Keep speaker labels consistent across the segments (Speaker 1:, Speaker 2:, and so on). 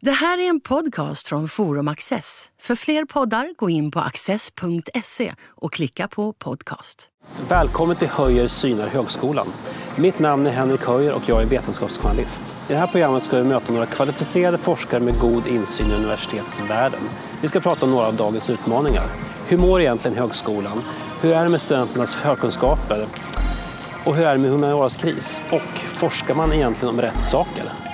Speaker 1: Det här är en podcast från Forum Access. För fler poddar, gå in på access.se och klicka på podcast.
Speaker 2: Välkommen till Höjer synar högskolan. Mitt namn är Henrik Höjer och jag är vetenskapsjournalist. I det här programmet ska vi möta några kvalificerade forskare med god insyn i universitetsvärlden. Vi ska prata om några av dagens utmaningar. Hur mår egentligen högskolan? Hur är det med studenternas förkunskaper? Och hur är det med humanioras kris? Och forskar man egentligen om rätt saker?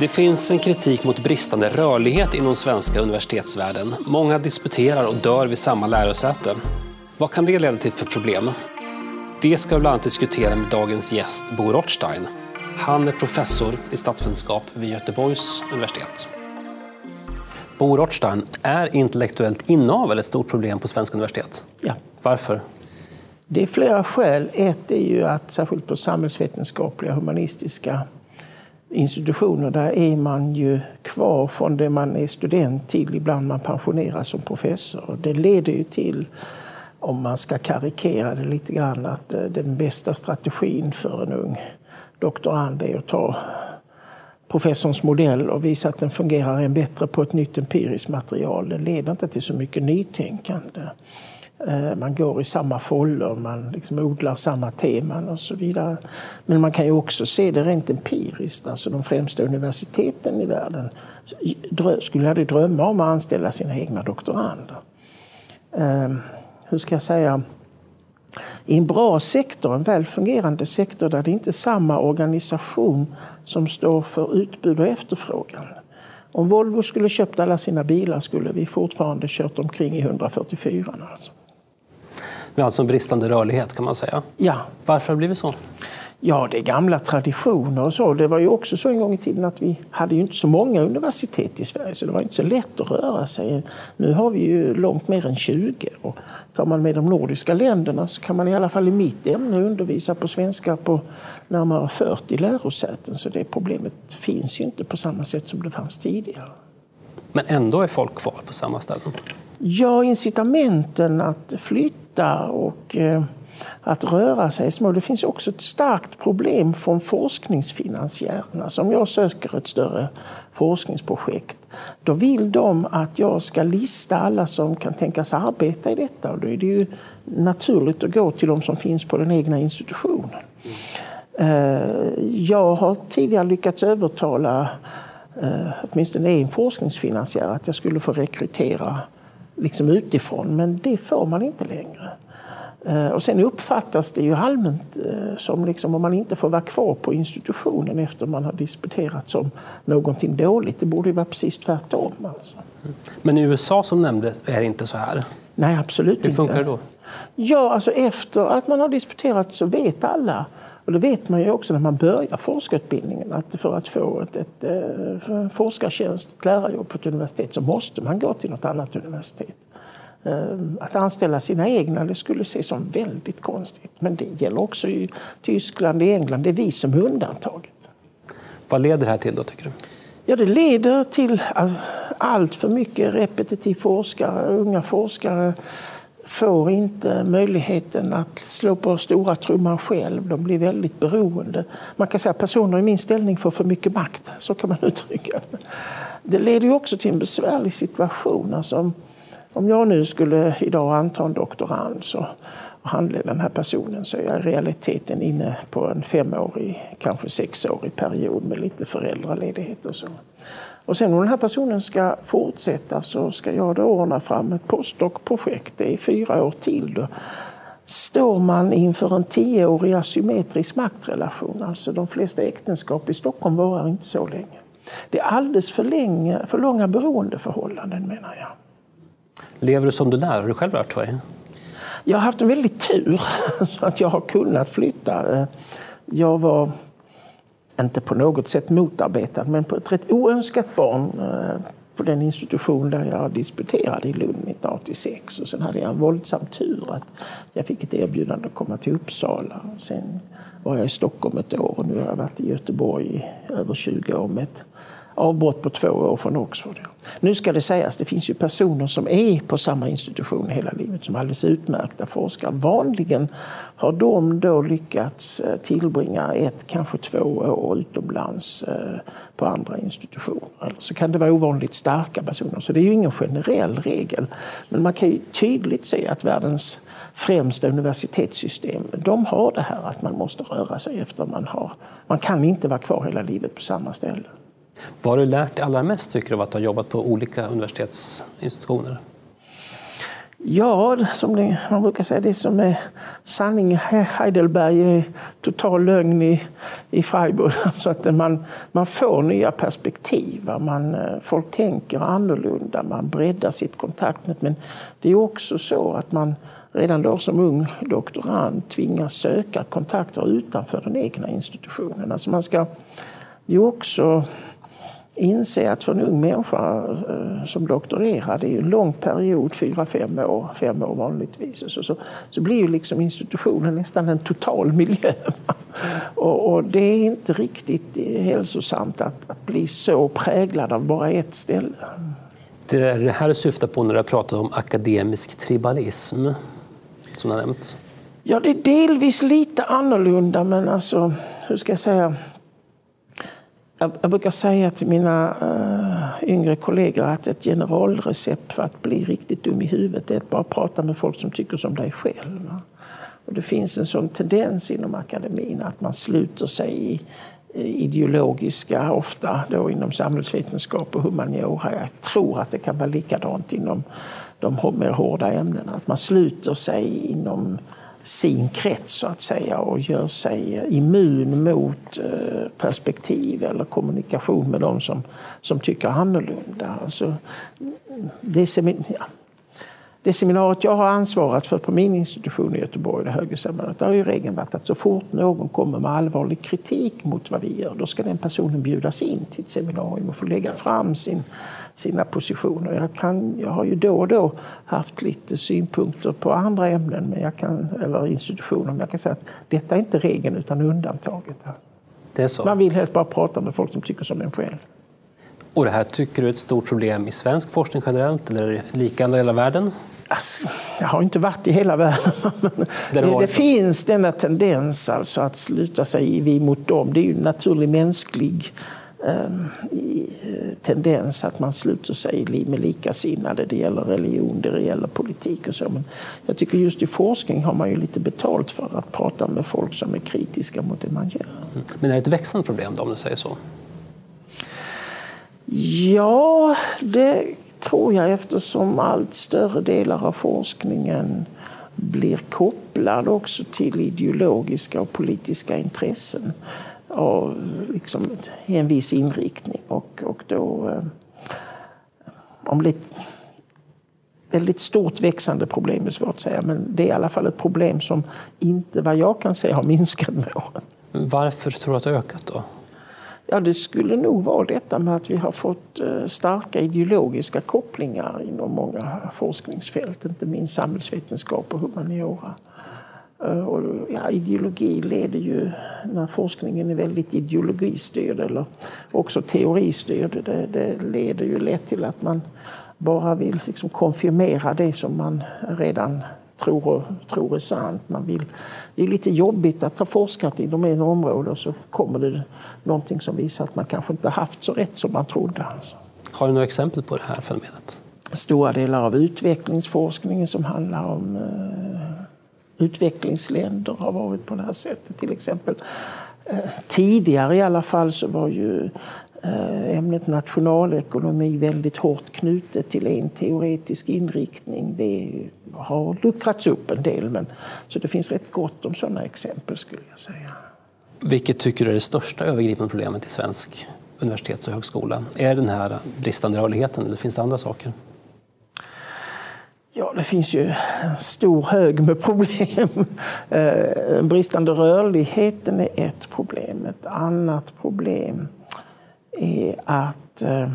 Speaker 2: Det finns en kritik mot bristande rörlighet inom svenska universitetsvärlden. Många disputerar och dör vid samma lärosäte. Vad kan det leda till för problem? Det ska vi bland annat diskutera med dagens gäst Bo Rothstein. Han är professor i statsvetenskap vid Göteborgs universitet. Bo Rothstein, är intellektuellt inavel ett stort problem på svenska universitet?
Speaker 3: Ja.
Speaker 2: Varför?
Speaker 3: Det är flera skäl. Ett är ju att särskilt på samhällsvetenskapliga humanistiska institutioner där är man ju kvar från det man är student till ibland man pensioneras som professor. Det leder ju till, om man ska karikera det lite grann, att eh, den bästa strategin för en ung doktorand är att ta professorns modell och visa att den fungerar än bättre på ett nytt empiriskt material. Det leder inte till så mycket nytänkande. Eh, man går i samma fållor, man liksom odlar samma teman och så vidare. Men man kan ju också se det rent empiriskt. Alltså de främsta universiteten i världen skulle aldrig drömma om att anställa sina egna doktorander. Ehm, hur ska jag säga? I en bra sektor, en väl fungerande sektor där det inte är samma organisation som står för utbud och efterfrågan. Om Volvo skulle köpt alla sina bilar skulle vi fortfarande kört omkring i 144. Alltså.
Speaker 2: Vi har alltså en bristande rörlighet kan man säga.
Speaker 3: Ja.
Speaker 2: Varför har det blivit så?
Speaker 3: Ja, det är gamla traditioner och så. Det var ju också så en gång i tiden att vi hade ju inte så många universitet i Sverige så det var inte så lätt att röra sig. Nu har vi ju långt mer än 20. Och tar man med de nordiska länderna så kan man i alla fall i mitt ämne undervisa på svenska på närmare 40 lärosäten. Så det problemet finns ju inte på samma sätt som det fanns tidigare.
Speaker 2: Men ändå är folk kvar på samma ställen?
Speaker 3: Ja, incitamenten att flytta och eh, att röra sig små. Det finns också ett starkt problem från forskningsfinansiärerna. Om jag söker ett större forskningsprojekt, då vill de att jag ska lista alla som kan tänkas arbeta i detta. Och då är det ju naturligt att gå till de som finns på den egna institutionen. Eh, jag har tidigare lyckats övertala eh, åtminstone en forskningsfinansiär att jag skulle få rekrytera liksom utifrån, men det får man inte längre. Eh, och sen uppfattas det ju allmänt eh, som liksom om man inte får vara kvar på institutionen efter man har disputerat som någonting dåligt. Det borde ju vara precis tvärtom. Alltså.
Speaker 2: Men i USA som nämnde är det inte så här?
Speaker 3: Nej, absolut inte.
Speaker 2: Hur funkar det då?
Speaker 3: Ja, alltså efter att man har disputerat så vet alla och det vet man ju också när man börjar forskarutbildningen att för att få ett, ett, ett eh, forskartjänst, ett lärarjobb på ett universitet så måste man gå till något annat universitet. Eh, att anställa sina egna det skulle ses som väldigt konstigt. Men det gäller också i Tyskland och England. Det är vi som är undantaget.
Speaker 2: Vad leder det här till då tycker du?
Speaker 3: Ja, det leder till allt för mycket repetitiv forskare, unga forskare får inte möjligheten att slå på stora trumman själv. De blir väldigt beroende. Man kan säga att personer i min ställning får för mycket makt. Så kan man uttrycka det. Det leder också till en besvärlig situation. Alltså, om jag nu skulle idag anta en doktorand så och handleda den här personen så är jag i realiteten inne på en femårig, kanske sexårig period med lite föräldraledighet och så. Och sen om den här personen ska fortsätta så ska jag då ordna fram ett postdoc-projekt. Är fyra år till. Då står man inför en tioårig asymmetrisk maktrelation. Alltså de flesta äktenskap i Stockholm varar inte så länge. Det är alldeles för, länge, för långa beroendeförhållanden menar jag.
Speaker 2: Lever du som du lär? Har du själv rört dig?
Speaker 3: Jag har haft en väldig tur så att jag har kunnat flytta. Jag var inte på något sätt motarbetad, men på ett rätt oönskat barn eh, på den institution där jag disputerade i Lund 1986. Och sen hade jag en våldsam tur att jag fick ett erbjudande att komma till Uppsala. Sen var jag i Stockholm ett år och nu har jag varit i Göteborg i över 20 år med ett avbrott på två år från Oxford. Nu ska det sägas, det finns ju personer som är på samma institution hela livet som är alldeles utmärkta forskare. Vanligen har de då lyckats eh, tillbringa ett, kanske två år utomlands eh, på andra institutioner. Eller så kan det vara ovanligt starka personer, så det är ju ingen generell regel. Men man kan ju tydligt se att världens främsta universitetssystem, de har det här att man måste röra sig efter man har. Man kan inte vara kvar hela livet på samma ställe.
Speaker 2: Vad har du lärt dig allra mest tycker du, av att ha jobbat på olika universitetsinstitutioner?
Speaker 3: Ja, som det, man brukar säga, det som är sanning i Heidelberg är total lögn i, i Freiburg. Så att man, man får nya perspektiv. Man, eh, folk tänker annorlunda, man breddar sitt kontaktnät. Men det är också så att man redan då som ung doktorand tvingas söka kontakter utanför den egna institutionen. Alltså man ska ju också inse att för en ung människa eh, som doktorerar, det är en lång period, fyra, fem år, fem år vanligtvis, så, så, så blir ju liksom institutionen nästan en total miljö. Och, och, det är inte riktigt hälsosamt att, att bli så präglad av bara ett ställe.
Speaker 2: Det är det här du syftar på när du har pratat om akademisk tribalism, som du har nämnt?
Speaker 3: Ja, det är delvis lite annorlunda, men alltså, hur ska jag säga? Jag, brukar säga till mina eh, yngre kollegor att ett generalrecept för att bli riktigt dum i huvudet är att bara prata med folk som tycker som dig själv. Och det finns en sån tendens inom akademin att man sluter sig i ideologiska, ofta då inom samhällsvetenskap och humaniora. Jag tror att det kan vara likadant inom de mer hårda ämnena. Att man sluter sig inom sin krets så att säga och gör sig eh, immun mot eh, perspektiv eller kommunikation med dem som, som tycker annorlunda. Alltså, det, är, ja, det seminariet jag har ansvarat för på min institution i Göteborg, det högerseminariet, har ju regeln varit att så fort någon kommer med allvarlig kritik mot vad vi gör, då ska den personen bjudas in till ett seminarium och få lägga fram sin, sina positioner. Jag, kan, jag har ju då och då haft lite synpunkter på andra ämnen men jag kan, eller institutioner, men jag kan säga att detta är inte regeln utan undantaget.
Speaker 2: Det är så.
Speaker 3: Man vill helst bara prata med folk som tycker som en själv.
Speaker 2: Och det här tycker du är ett stort problem i svensk forskning generellt eller lika i andra delar av världen?
Speaker 3: Alltså, jag har inte varit i hela världen. det, det, det finns denna tendens alltså att sluta sig vi mot dem. Det är ju en naturlig mänsklig ehm, eh, tendens att man sluter sig med likasinnade. Det gäller religion, det gäller politik och så. Men jag tycker just i forskning har man ju lite betalt för att prata med folk som är kritiska mot det man gör.
Speaker 2: Mm. Men är det ett växande problem då, om du säger så?
Speaker 3: Ja, det tror jag eftersom allt större delar av forskningen blir kopplad också till ideologiska och politiska intressen av liksom en viss inriktning. Och, och då, eh, om det ett väldigt stort växande problem är svårt att säga, men det är i alla fall ett problem som inte vad jag kan se har minskat med åren.
Speaker 2: Varför tror du att det har ökat då?
Speaker 3: Ja, det skulle nog vara detta med att vi har fått eh, starka ideologiska kopplingar inom många forskningsfält, inte minst samhällsvetenskap och humaniora. Eh, och, ja, ideologi leder ju, när forskningen är väldigt ideologistyrd eller också teoristyrd, det, det leder ju lätt till att man bara vill liksom konfirmera det som man redan tror, tror är sant. Man vill, det är lite jobbigt att ha forskat inom en område och så kommer det någonting som visar att man kanske inte haft så rätt som man trodde.
Speaker 2: Har du några exempel på det här fenomenet?
Speaker 3: Stora delar av utvecklingsforskningen som handlar om eh, utvecklingsländer har varit på det här sättet. Till exempel eh, tidigare i alla fall så var ju ämnet nationalekonomi väldigt hårt knutet till en teoretisk inriktning. Det har luckrats upp en del, men, så det finns rätt gott om sådana exempel skulle jag säga.
Speaker 2: Vilket tycker du är det största övergripande problemet i svensk universitets och högskola? Är den här bristande rörligheten eller finns det andra saker?
Speaker 3: Ja, det finns ju en stor hög med problem. Eh, bristande rörligheten är ett problem. Ett annat problem är att eh,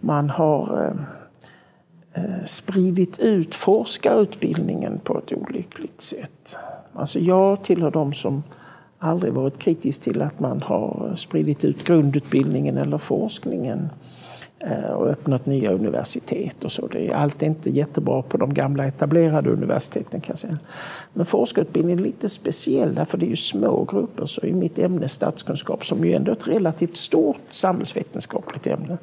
Speaker 3: man har eh, eh, spridit ut forskarutbildningen på ett olyckligt sätt. Alltså jag tillhör de som aldrig varit kritisk till att man har spridit ut grundutbildningen eller forskningen Eh, och öppnat nya universitet och så. Det är allt inte jättebra på de gamla etablerade universiteten kan jag säga. Men forskarutbildning är lite speciell därför det är ju små grupper. Så i mitt ämne statskunskap som ju ändå är ett relativt stort samhällsvetenskapligt ämne.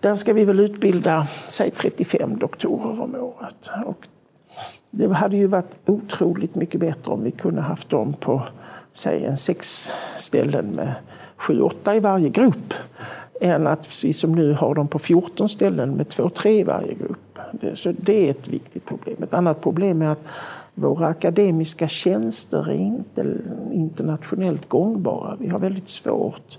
Speaker 3: Där ska vi väl utbilda, säg 35 doktorer om året. Och det hade ju varit otroligt mycket bättre om vi kunde haft dem på säg en sex ställen med sju, åtta i varje grupp än att vi som nu har dem på 14 ställen med två, tre i varje grupp. Så det är ett viktigt problem. Ett annat problem är att våra akademiska tjänster är inte internationellt gångbara. Vi har väldigt svårt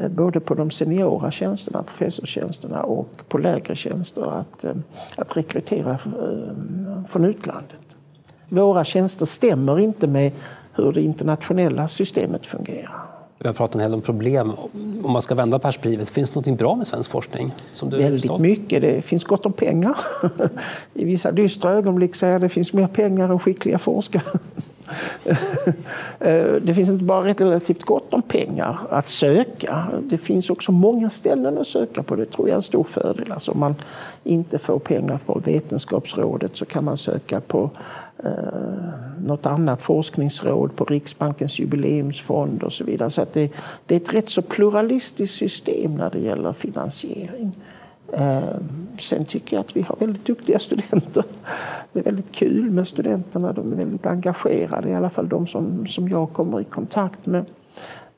Speaker 3: eh, både på de seniora tjänsterna, professorstjänsterna och på lägre tjänster att, eh, att rekrytera eh, från utlandet. Våra tjänster stämmer inte med hur det internationella systemet fungerar.
Speaker 2: Vi har pratat en hel om problem. Om man ska vända perspektivet, finns det något bra med svensk forskning?
Speaker 3: Som du Väldigt mycket. Det finns gott om pengar. I vissa dystra ögonblick säger jag att det finns mer pengar än skickliga forskare. Eh, det finns inte bara relativt gott om pengar att söka. Det finns också många ställen att söka på. Det tror jag är en stor fördel. Alltså om man inte får pengar från Vetenskapsrådet så kan man söka på eh, något annat forskningsråd, på Riksbankens jubileumsfond och så vidare. Så att det, det är ett rätt så pluralistiskt system när det gäller finansiering. Eh, sen tycker jag att vi har väldigt duktiga studenter. Det är väldigt kul med studenterna. De är väldigt engagerade, i alla fall de som, som jag kommer i kontakt med.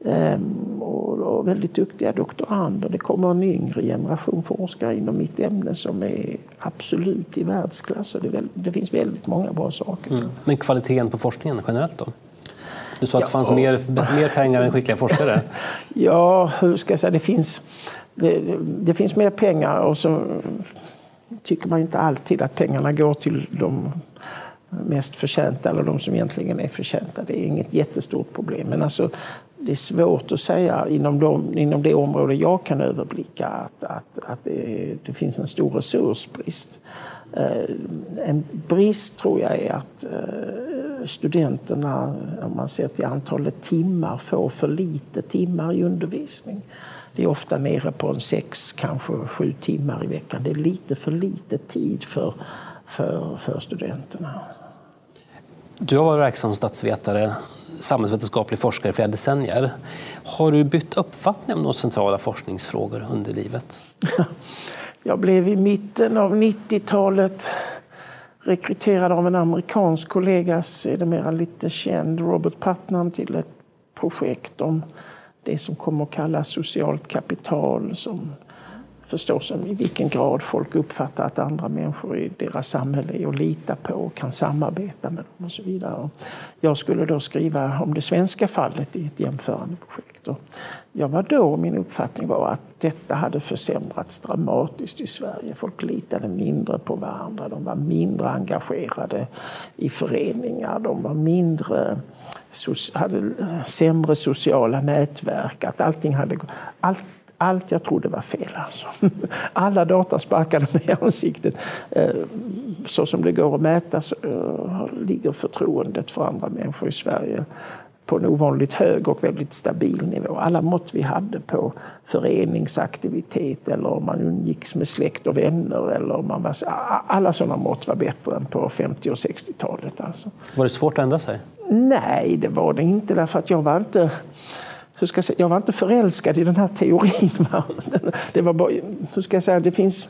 Speaker 3: Ehm, och, och väldigt duktiga doktorander. Det kommer en yngre generation forskare inom mitt ämne som är absolut i världsklass. Det, väldigt, det, finns väldigt många bra saker. Mm.
Speaker 2: Men kvaliteten på forskningen generellt då? Du sa att ja. det fanns mer, mer pengar än skickliga forskare.
Speaker 3: ja, hur ska jag säga? Det finns, det, det, finns mer pengar och så tycker man inte alltid att pengarna går till de mest förtjänta eller de som egentligen är förtjänta. Det är inget jättestort problem. Men alltså, det är svårt att säga inom, de, inom det område jag kan överblicka att, att, att det, det finns en stor resursbrist. Eh, en brist tror jag är att eh, studenterna, om man ser till antalet timmar, får för lite timmar i undervisning. Det är ofta nere på en sex, kanske sju timmar i veckan. Det är lite för lite tid för, för, för studenterna.
Speaker 2: Du har varit verksam statsvetare, samhällsvetenskaplig forskare i flera decennier. Har du bytt uppfattning om några centrala forskningsfrågor under livet?
Speaker 3: Jag blev i mitten av 90-talet rekryterad av en amerikansk kollega, sedermera lite känd, Robert Putnam, till ett projekt om det som kommer att kallas socialt kapital som förstås i vilken grad folk uppfattar att andra människor i deras samhälle är att lita på och kan samarbeta med dem och så vidare. Jag skulle då skriva om det svenska fallet i ett jämförande projekt. Jag var då, min uppfattning var att detta hade försämrats dramatiskt i Sverige. Folk litade mindre på varandra, de var mindre engagerade i föreningar, de var mindre hade sämre sociala nätverk, att allting hade... Allt, allt jag trodde var fel. Alltså. Alla data sparkade mig i ansiktet. Eh, så som det går att mäta så eh, ligger förtroendet för andra människor i Sverige på en ovanligt hög och väldigt stabil nivå. Alla mått vi hade på föreningsaktivitet eller om man umgicks med släkt och vänner eller om man var, alla sådana mått var bättre än på 50 och 60-talet. Alltså.
Speaker 2: Var det svårt att ändra sig?
Speaker 3: Nej, det var det inte därför att jag var inte hur ska jag, säga, jag var inte förälskad i den här teorin. Det, var bara, hur ska jag säga, det finns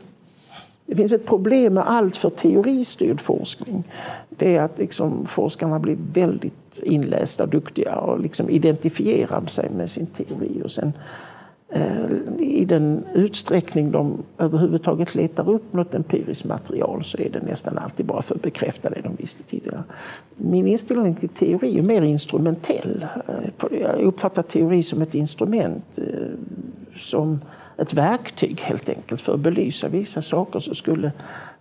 Speaker 3: det finns ett problem med allt för teoristyrd forskning. Det är att liksom forskarna blir väldigt inlästa och duktiga och liksom identifierar sig med sin teori. Och sen, Eh, I den utsträckning de överhuvudtaget letar upp något empiriskt material så är det nästan alltid bara för att bekräfta det de visste tidigare. Min inställning till teori är mer instrumentell. Eh, jag uppfattar teori som ett instrument eh, som ett verktyg helt enkelt för att belysa vissa saker så skulle,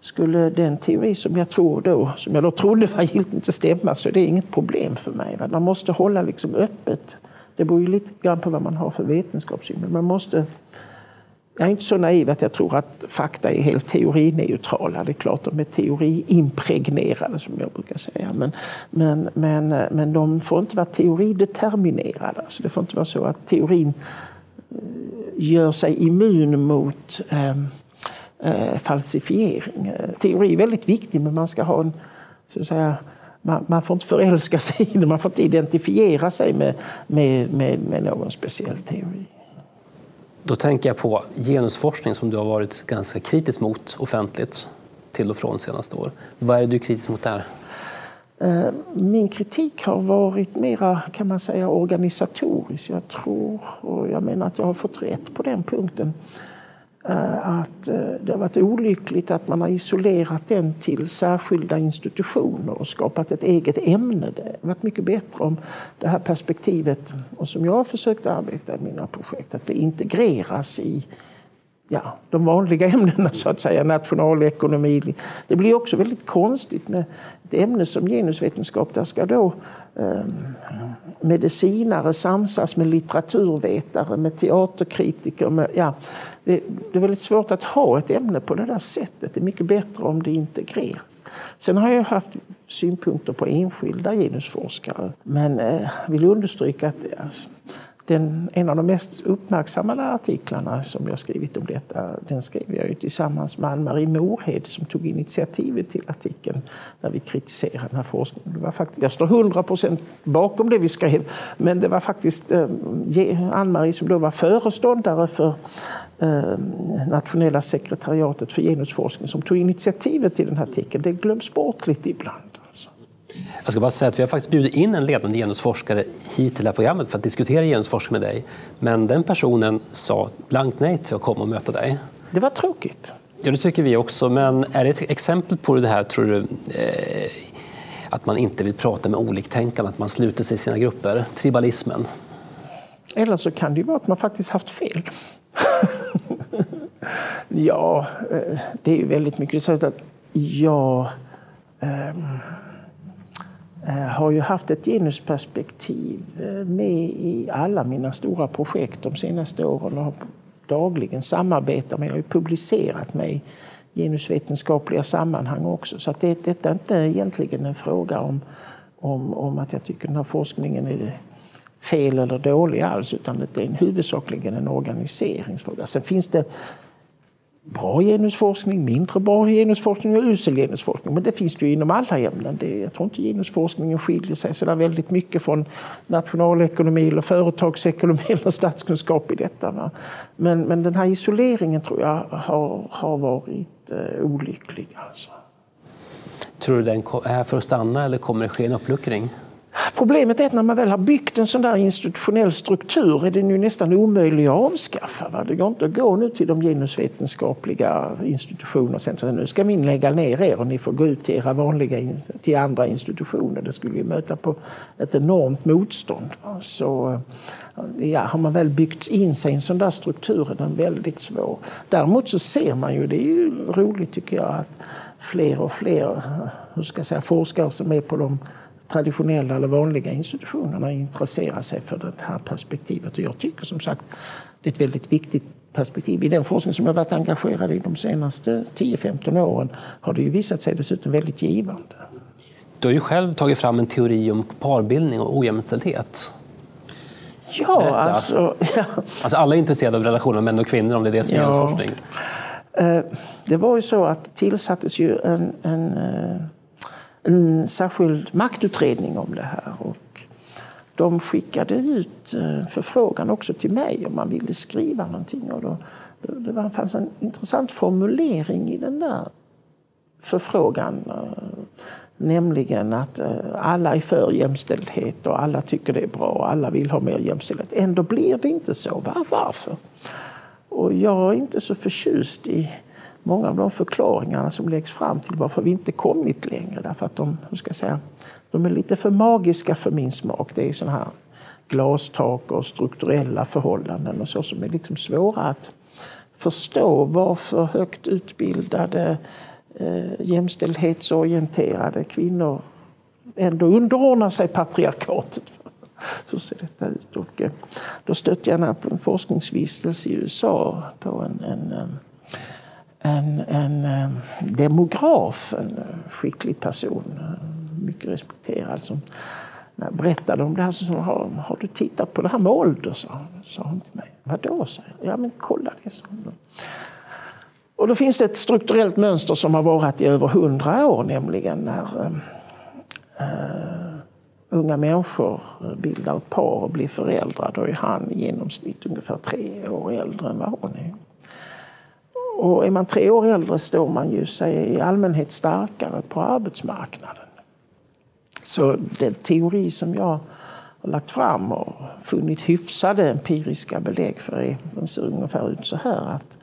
Speaker 3: skulle den teori som jag tror då, som jag då trodde var giltig inte stämma så det är inget problem för mig. Man måste hålla liksom öppet. Det beror ju lite grann på vad man har för vetenskapssyn. Men man måste jag är inte så naiv att jag tror att fakta är helt teorineutrala. Det är klart de är teoriimpregnerade som jag brukar säga. Men, men, men, men de får inte vara teorideterminerade. Alltså det får inte vara så att teorin eh, gör sig immun mot eh, eh, falsifiering. Teori är väldigt viktig men man ska ha en så att säga, man, man, får inte förälska sig i det, man får inte identifiera sig med, med, med, med någon speciell teori.
Speaker 2: Då tänker jag på genusforskning som du har varit ganska kritisk mot offentligt till och från senaste år. Vad är du kritisk mot där?
Speaker 3: Eh, min kritik har varit mera kan man säga, organisatorisk. Jag tror, och jag menar att jag har fått rätt på den punkten, Eh, att eh, det har varit olyckligt att man har isolerat den till särskilda institutioner och skapat ett eget ämne. Det har varit mycket bättre om det här perspektivet, och som jag har försökt arbeta i mina projekt, att det integreras i ja, de vanliga ämnena, så att säga, nationalekonomi. Det blir också väldigt konstigt med ett ämne som genusvetenskap. Där ska då eh, medicinare samsas med litteraturvetare, med teaterkritiker. Med, ja, det, det, är väldigt svårt att ha ett ämne på det där sättet. Det är mycket bättre om det integreras. Sen har jag haft synpunkter på enskilda genusforskare. Men eh, vill understryka att alltså, den, en av de mest uppmärksammade artiklarna som jag skrivit om detta den skrev jag ju tillsammans med Ann-Marie Morhed som tog initiativet till artikeln där vi kritiserade den här forskningen. Det var faktiskt, jag står 100 procent bakom det vi skrev men det var faktiskt eh, Ann-Marie som då var föreståndare för eh, nationella sekretariatet för genusforskning som tog initiativet till den här artikeln. Det glöms bort lite ibland.
Speaker 2: Jag ska bara säga att vi har faktiskt bjudit in en ledande genusforskare hit till det här programmet för att diskutera genusforskning med dig. Men den personen sa blankt nej till att komma och möta dig.
Speaker 3: Det var tråkigt.
Speaker 2: Ja, det tycker vi också. Men är det ett exempel på det här, tror du, eh, att man inte vill prata med oliktänkande, att man sluter sig i sina grupper? Tribalismen?
Speaker 3: Eller så kan det ju vara att man faktiskt haft fel. ja, eh, det är ju väldigt mycket så att jag... Eh, Eh, Eh, har ju haft ett genusperspektiv eh, med i alla mina stora projekt de senaste åren och har dagligen samarbetat med. Jag har publicerat mig i genusvetenskapliga sammanhang också. Så att det, detta är inte egentligen en fråga om, om, om att jag tycker den här forskningen är fel eller dålig alls utan det är huvudsakligen en organiseringsfråga. Sen finns det bra genusforskning, mindre bra genusforskning och usel genusforskning. Men det finns det ju inom alla ämnen. Det, jag tror inte genusforskningen skiljer sig så där väldigt mycket från nationalekonomi eller företagsekonomi eller statskunskap i detta. Men, men den här isoleringen tror jag har, har varit eh, olycklig. Alltså.
Speaker 2: Tror du den är här för att stanna eller kommer det ske en uppluckring?
Speaker 3: Problemet är att när man väl har byggt en sån där institutionell struktur är den ju nästan omöjlig att avskaffa. Va? Det går inte att gå nu till de genusvetenskapliga institutionerna och säga nu ska vi lägga ner er och ni får gå ut till era vanliga till andra institutioner. Det skulle ju möta på ett enormt motstånd. Va? Så, ja, har man väl byggt in sig i en sån där struktur är den väldigt svår. Däremot så ser man ju, det är ju roligt tycker jag, att fler och fler hur ska jag säga, forskare som är på de traditionella eller vanliga institutionerna intresserar sig för det här perspektivet. Och jag tycker som sagt det är ett väldigt viktigt perspektiv. I den forskning som jag varit engagerad i de senaste 10-15 åren har det ju visat sig dessutom väldigt givande.
Speaker 2: Du har ju själv tagit fram en teori om parbildning och ojämställdhet.
Speaker 3: Ja, alltså, ja.
Speaker 2: alltså... Alla är intresserade av relationer mellan män och kvinnor om det är det som är ja. forskning.
Speaker 3: Eh, det var ju så att tillsattes ju en, en eh, en särskild maktutredning om det här. Och de skickade ut eh, förfrågan också till mig om man ville skriva någonting. Och då, det fanns en intressant formulering i den där förfrågan. Eh, nämligen att eh, alla är för jämställdhet och alla tycker det är bra och alla vill ha mer jämställdhet. Ändå blir det inte så. Varför? Och jag är inte så förtjust i många av de förklaringarna som läggs fram till varför vi inte kommit längre. Därför att de, hur ska jag säga, de är lite för magiska för min smak. Det är sådana här glastak och strukturella förhållanden och så som är liksom svåra att förstå varför högt utbildade eh, jämställdhetsorienterade kvinnor ändå underordnar sig patriarkatet. hur ser detta ut? Och, eh, då stötte jag på en forskningsvistelse i USA på en, en, eh, en, en eh, demograf, en eh, skicklig person, eh, mycket respekterad. Som, när jag berättade om det här så sa har, har du tittat på det här med ålder? Sa, sa hon till mig. Vadå? sa jag. Ja men kolla det. Och då finns det ett strukturellt mönster som har varit i över hundra år, nämligen när äh, unga människor bildar ett par och blir föräldrar. Då är han i genomsnitt ungefär tre år äldre än vad hon är. Och är man tre år äldre står man ju sig i allmänhet starkare på arbetsmarknaden. Så den teori som jag har lagt fram och funnit hyfsade empiriska belägg för är, den ser ungefär ut så här. att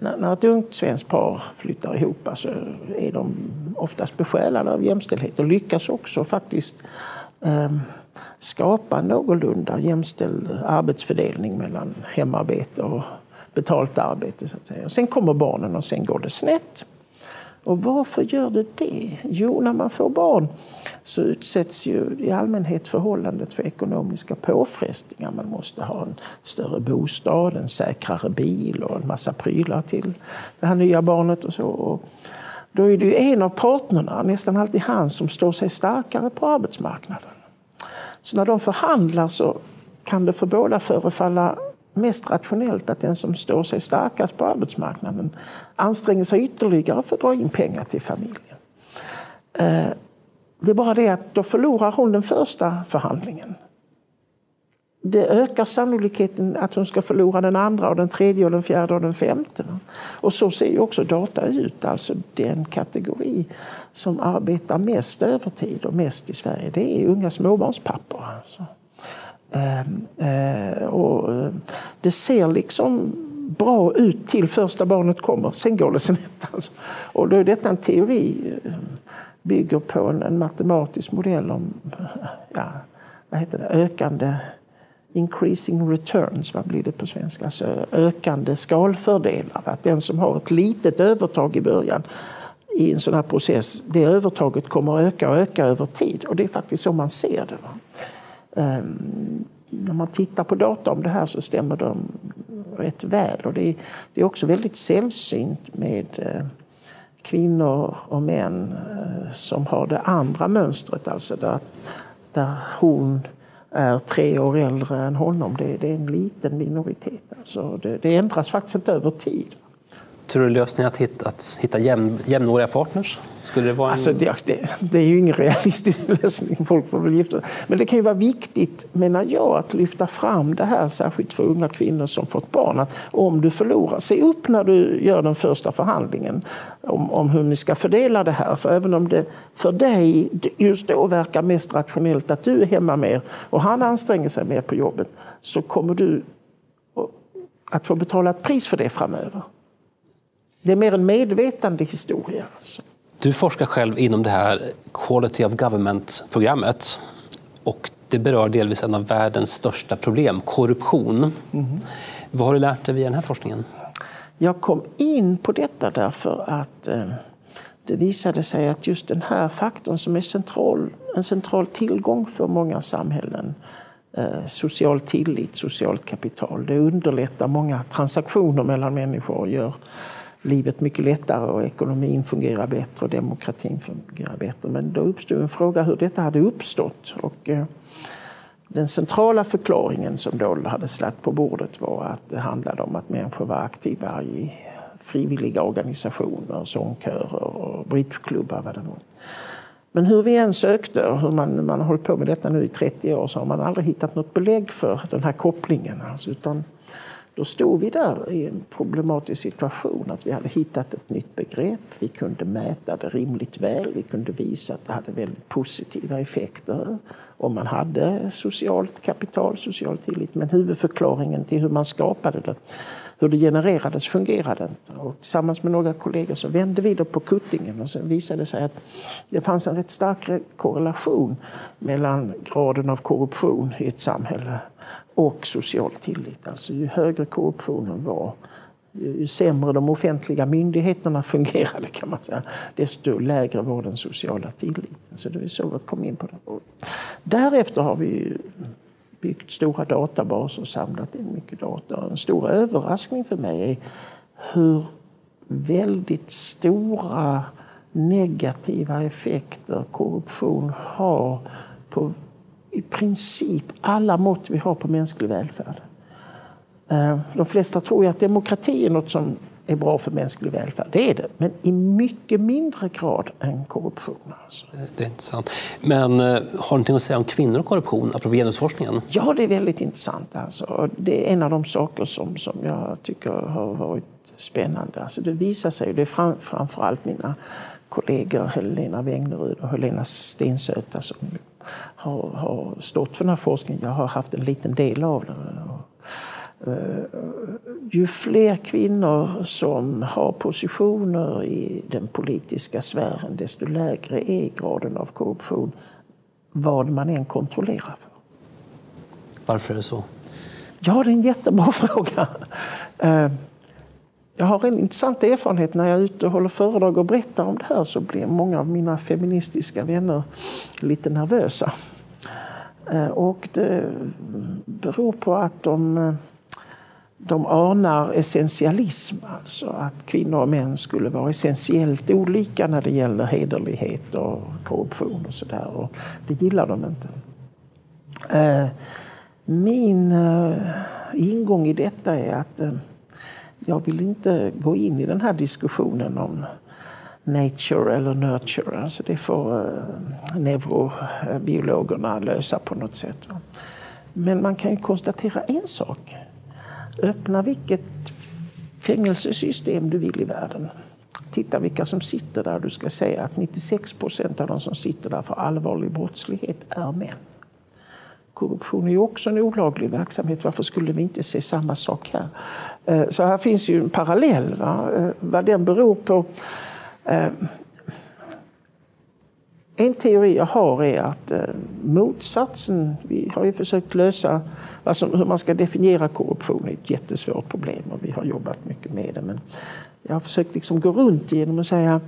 Speaker 3: när ett ungt svenskt par flyttar ihop så är de oftast besjälade av jämställdhet och lyckas också faktiskt skapa skapa någorlunda jämställd arbetsfördelning mellan hemarbete och betalt arbete. Så att säga. Sen kommer barnen och sen går det snett. Och varför gör det det? Jo, när man får barn så utsätts ju i allmänhet förhållandet för ekonomiska påfrestningar. Man måste ha en större bostad, en säkrare bil och en massa prylar till det här nya barnet. och så. Och då är det ju en av partnerna, nästan alltid han, som står sig starkare på arbetsmarknaden. Så när de förhandlar så kan det för båda förefalla mest rationellt att den som står sig starkast på arbetsmarknaden anstränger sig ytterligare för att dra in pengar till familjen. Eh, det är bara det att då förlorar hon den första förhandlingen. Det ökar sannolikheten att hon ska förlora den andra, och den tredje, och den fjärde och den femte. Och så ser ju också data ut. Alltså den kategori som arbetar mest övertid och mest i Sverige, det är unga småbarnspappor. Alltså. Ehm, eh, och eh, det ser liksom bra ut till första barnet kommer, sen går det snett. Alltså. Och då är detta en teori eh, bygger på en, en matematisk modell om ja, vad heter det, ökande increasing returns, vad blir det på svenska? Alltså ökande skalfördelar. Att den som har ett litet övertag i början i en sån här process, det övertaget kommer att öka och öka över tid. Och det är faktiskt så man ser det. Ehm, när man tittar på data om det här så stämmer de rätt väl. Och det är, också väldigt sällsynt med eh, kvinnor och män eh, som har det andra mönstret. Alltså där, där hon är tre år äldre än honom. Det, det är en liten minoritet. Alltså det, det ändras faktiskt inte över tid.
Speaker 2: Tror du lösningen att hitta, att hitta jämn, jämnåriga partners? Skulle det, vara en...
Speaker 3: alltså det, det, det, är ju ingen realistisk lösning. Folk får väl gifta Men det kan ju vara viktigt, menar jag, att lyfta fram det här, särskilt för unga kvinnor som fått barn. Att om du förlorar, se upp när du gör den första förhandlingen om, om hur ni ska fördela det här. För även om det för dig just då verkar mest rationellt att du är hemma mer och han anstränger sig mer på jobbet, så kommer du att få betala ett pris för det framöver. Det är mer en medvetande historia. Alltså.
Speaker 2: Du forskar själv inom det här Quality of Government-programmet. Och det berör delvis en av världens största problem, korruption. Mm. Vad har du lärt dig via den här forskningen?
Speaker 3: Jag kom in på detta därför att eh, det visade sig att just den här faktorn som är central, en central tillgång för många samhällen, eh, social tillit, socialt kapital, det underlättar många transaktioner mellan människor och gör livet mycket lättare och ekonomin fungerar bättre och demokratin fungerar bättre. Men då uppstod en fråga hur detta hade uppstått. Och, eh, den centrala förklaringen som Doll hade slagit på bordet var att det handlade om att människor var aktiva i frivilliga organisationer, sångkörer och bridgeklubbar. Vad det var. Men hur vi än sökte, och hur man, man har hållit på med detta nu i 30 år, så har man aldrig hittat något belägg för den här kopplingen. Alltså, utan då stod vi där i en problematisk situation. att Vi hade hittat ett nytt begrepp. Vi kunde mäta det rimligt väl. Vi kunde visa att det hade väldigt positiva effekter om man hade socialt kapital, social tillit. Men huvudförklaringen till hur man skapade det, hur det genererades, fungerade inte. Och tillsammans med några kollegor så vände vi då på kuttingen och så visade det sig att det fanns en rätt stark korrelation mellan graden av korruption i ett samhälle och social tillit. Alltså ju högre korruptionen var, ju sämre de offentliga myndigheterna fungerade kan man säga, desto lägre var den sociala tilliten. Så det var så vi kom in på det. Och därefter har vi byggt stora databaser och samlat in mycket data. En stor överraskning för mig är hur väldigt stora negativa effekter korruption har på i princip alla mått vi har på mänsklig välfärd. Eh, de flesta tror ju att demokrati är något som är bra för mänsklig välfärd. Det är det, men i mycket mindre grad än korruption. Alltså.
Speaker 2: Det är intressant. Men eh, har du någonting att säga om kvinnor och korruption, apropå genusforskningen?
Speaker 3: Ja, det är väldigt intressant. Alltså. Det är en av de saker som, som jag tycker har varit spännande. Alltså, det visar sig, det är fram, framförallt mina kollegor Helena Wängnerud och Helena Stensöta som har, har stått för den här forskningen. Jag har haft en liten del av den. Eh, ju fler kvinnor som har positioner i den politiska sfären desto lägre är graden av korruption vad man än kontrollerar. För.
Speaker 2: Varför är det så?
Speaker 3: Ja, det är en jättebra fråga. Eh, jag har en intressant erfarenhet när jag är ute och håller föredrag och berättar om det här så blir många av mina feministiska vänner lite nervösa. Eh, och det beror på att de de anar essentialism, alltså att kvinnor och män skulle vara essentiellt olika när det gäller hederlighet och korruption och sådär. Det gillar de inte. Eh, min eh, ingång i detta är att eh, jag vill inte gå in i den här diskussionen om nature eller nurture. Alltså det får neurobiologerna lösa på något sätt. Men man kan ju konstatera en sak Öppna vilket fängelsesystem du vill i världen. Titta vilka som sitter där. Du ska säga att 96 procent av de som sitter där för allvarlig brottslighet är män. Korruption är ju också en olaglig verksamhet. Varför skulle vi inte se samma sak här? Eh, så här finns ju en parallell. Va? Eh, vad den beror på eh, en teori jag har är att eh, motsatsen, vi har ju försökt lösa alltså hur man ska definiera korruption, är ett jättesvårt problem och vi har jobbat mycket med det. Men jag har försökt liksom gå runt genom att säga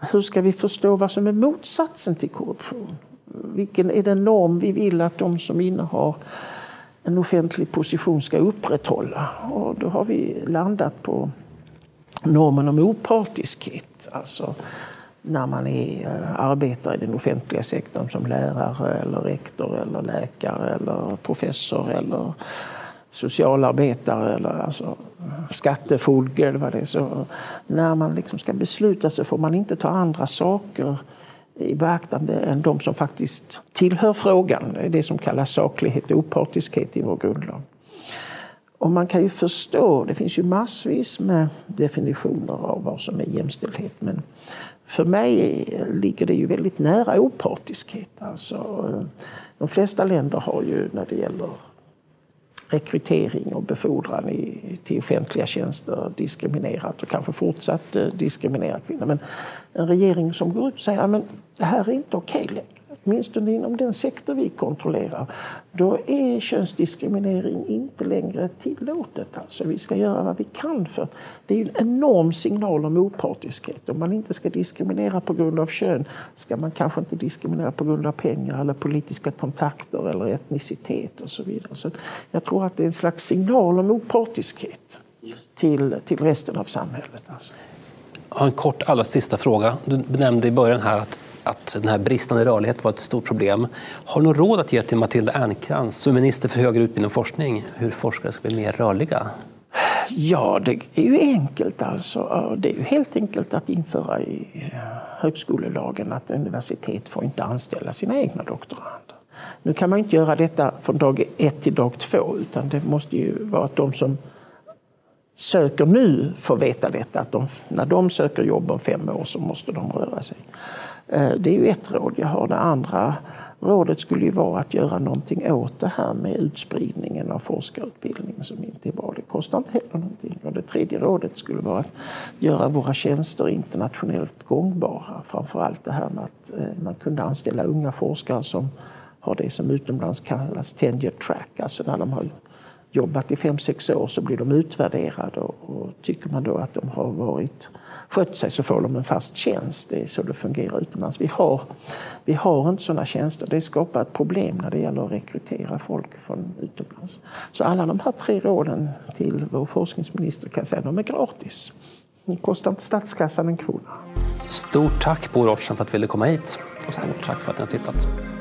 Speaker 3: hur ska vi förstå vad som är motsatsen till korruption? Vilken är den norm vi vill att de som innehar en offentlig position ska upprätthålla? Och då har vi landat på normen om opartiskhet. Alltså när man är, eh, arbetar i den offentliga sektorn som lärare, eller rektor, eller läkare, eller professor eller socialarbetare eller alltså skattefogde eller vad det är. Så när man liksom ska besluta så får man inte ta andra saker i beaktande än de som faktiskt tillhör frågan. Det är det som kallas saklighet och opartiskhet i vår grundlag. Och man kan ju förstå, det finns ju massvis med definitioner av vad som är jämställdhet. Men för mig ligger det ju väldigt nära opartiskhet. Alltså, de flesta länder har ju när det gäller rekrytering och befordran i, till offentliga tjänster diskriminerat och kanske fortsatt eh, diskriminera kvinnor. Men en regering som går ut och säger att det här är inte okej okay längre åtminstone inom den sektor vi kontrollerar, då är könsdiskriminering inte längre tillåtet. Alltså, vi ska göra vad vi kan för det är en enorm signal om opartiskhet. Om man inte ska diskriminera på grund av kön ska man kanske inte diskriminera på grund av pengar eller politiska kontakter eller etnicitet och så vidare. Så jag tror att det är en slags signal om opartiskhet till, till resten av samhället. Alltså.
Speaker 2: En kort allra sista fråga. Du nämnde i början här att att den här bristande rörligheten var ett stort problem. Har du något råd att ge till Matilda Ernkrans som minister för högre utbildning och forskning hur forskare ska bli mer rörliga?
Speaker 3: Ja, det är ju enkelt. Alltså. Det är ju helt enkelt att införa i högskolelagen att universitet får inte anställa sina egna doktorander. Nu kan man inte göra detta från dag ett till dag två utan det måste ju vara att de som söker nu får veta detta. Att de, när de söker jobb om fem år så måste de röra sig. Eh, det är ju ett råd jag har. Det andra rådet skulle ju vara att göra någonting åt det här med utspridningen av forskarutbildningen som inte är bra. Det kostar inte heller någonting. Och det tredje rådet skulle vara att göra våra tjänster internationellt gångbara. Framförallt det här med att eh, man kunde anställa unga forskare som har det som utomlands kallas tenure track, alltså när de har jobbat i fem sex år så blir de utvärderade och, tycker man då att de har varit, skött sig så får de en fast tjänst. Det är så det fungerar utomlands. Vi har, vi har inte sådana tjänster. Det skapar ett problem när det gäller att rekrytera folk från utomlands. Så alla de här tre råden till vår forskningsminister kan jag säga, de är gratis. Det kostar inte statskassan en krona.
Speaker 2: Stort tack Bo Rothschild för att du ville komma hit och stort tack för att ni har tittat.